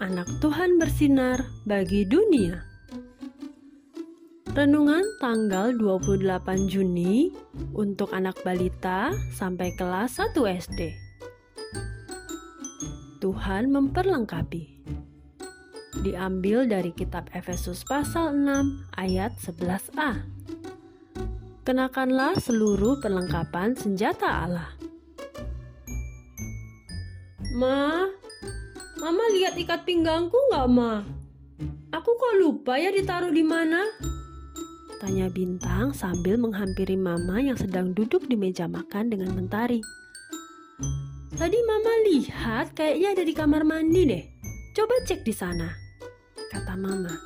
anak Tuhan bersinar bagi dunia. Renungan tanggal 28 Juni untuk anak balita sampai kelas 1 SD. Tuhan memperlengkapi. Diambil dari kitab Efesus pasal 6 ayat 11a. Kenakanlah seluruh perlengkapan senjata Allah. Ma, Mama lihat ikat pinggangku nggak, Ma? Aku kok lupa ya ditaruh di mana? Tanya Bintang sambil menghampiri Mama yang sedang duduk di meja makan dengan mentari. Tadi Mama lihat kayaknya ada di kamar mandi deh. Coba cek di sana, kata Mama.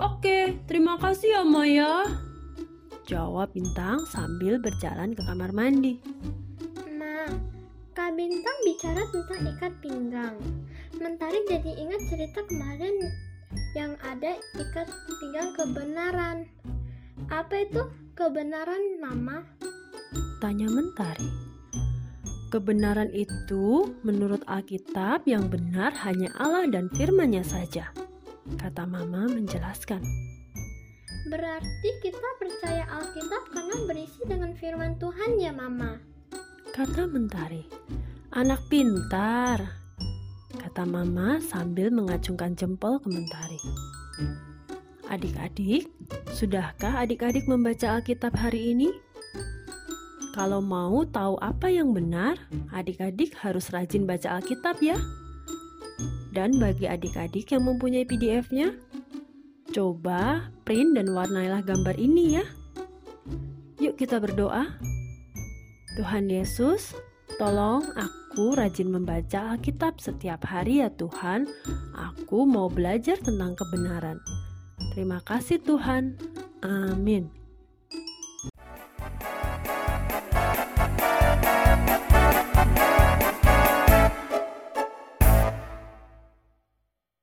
Oke, terima kasih ya, Maya. Jawab Bintang sambil berjalan ke kamar mandi. Kak Bintang bicara tentang ikat pinggang. Mentari jadi ingat cerita kemarin yang ada ikat pinggang kebenaran. Apa itu kebenaran, Mama? Tanya Mentari. Kebenaran itu menurut Alkitab yang benar hanya Allah dan firman-Nya saja. Kata Mama menjelaskan. Berarti kita percaya Alkitab karena berisi dengan firman Tuhan ya, Mama? Kata Mentari, anak pintar. Kata Mama sambil mengacungkan jempol ke Mentari. Adik-adik, sudahkah adik-adik membaca Alkitab hari ini? Kalau mau tahu apa yang benar, adik-adik harus rajin baca Alkitab ya. Dan bagi adik-adik yang mempunyai PDF-nya, coba print dan warnailah gambar ini ya. Yuk kita berdoa. Tuhan Yesus, tolong aku rajin membaca Alkitab setiap hari ya Tuhan. Aku mau belajar tentang kebenaran. Terima kasih Tuhan. Amin.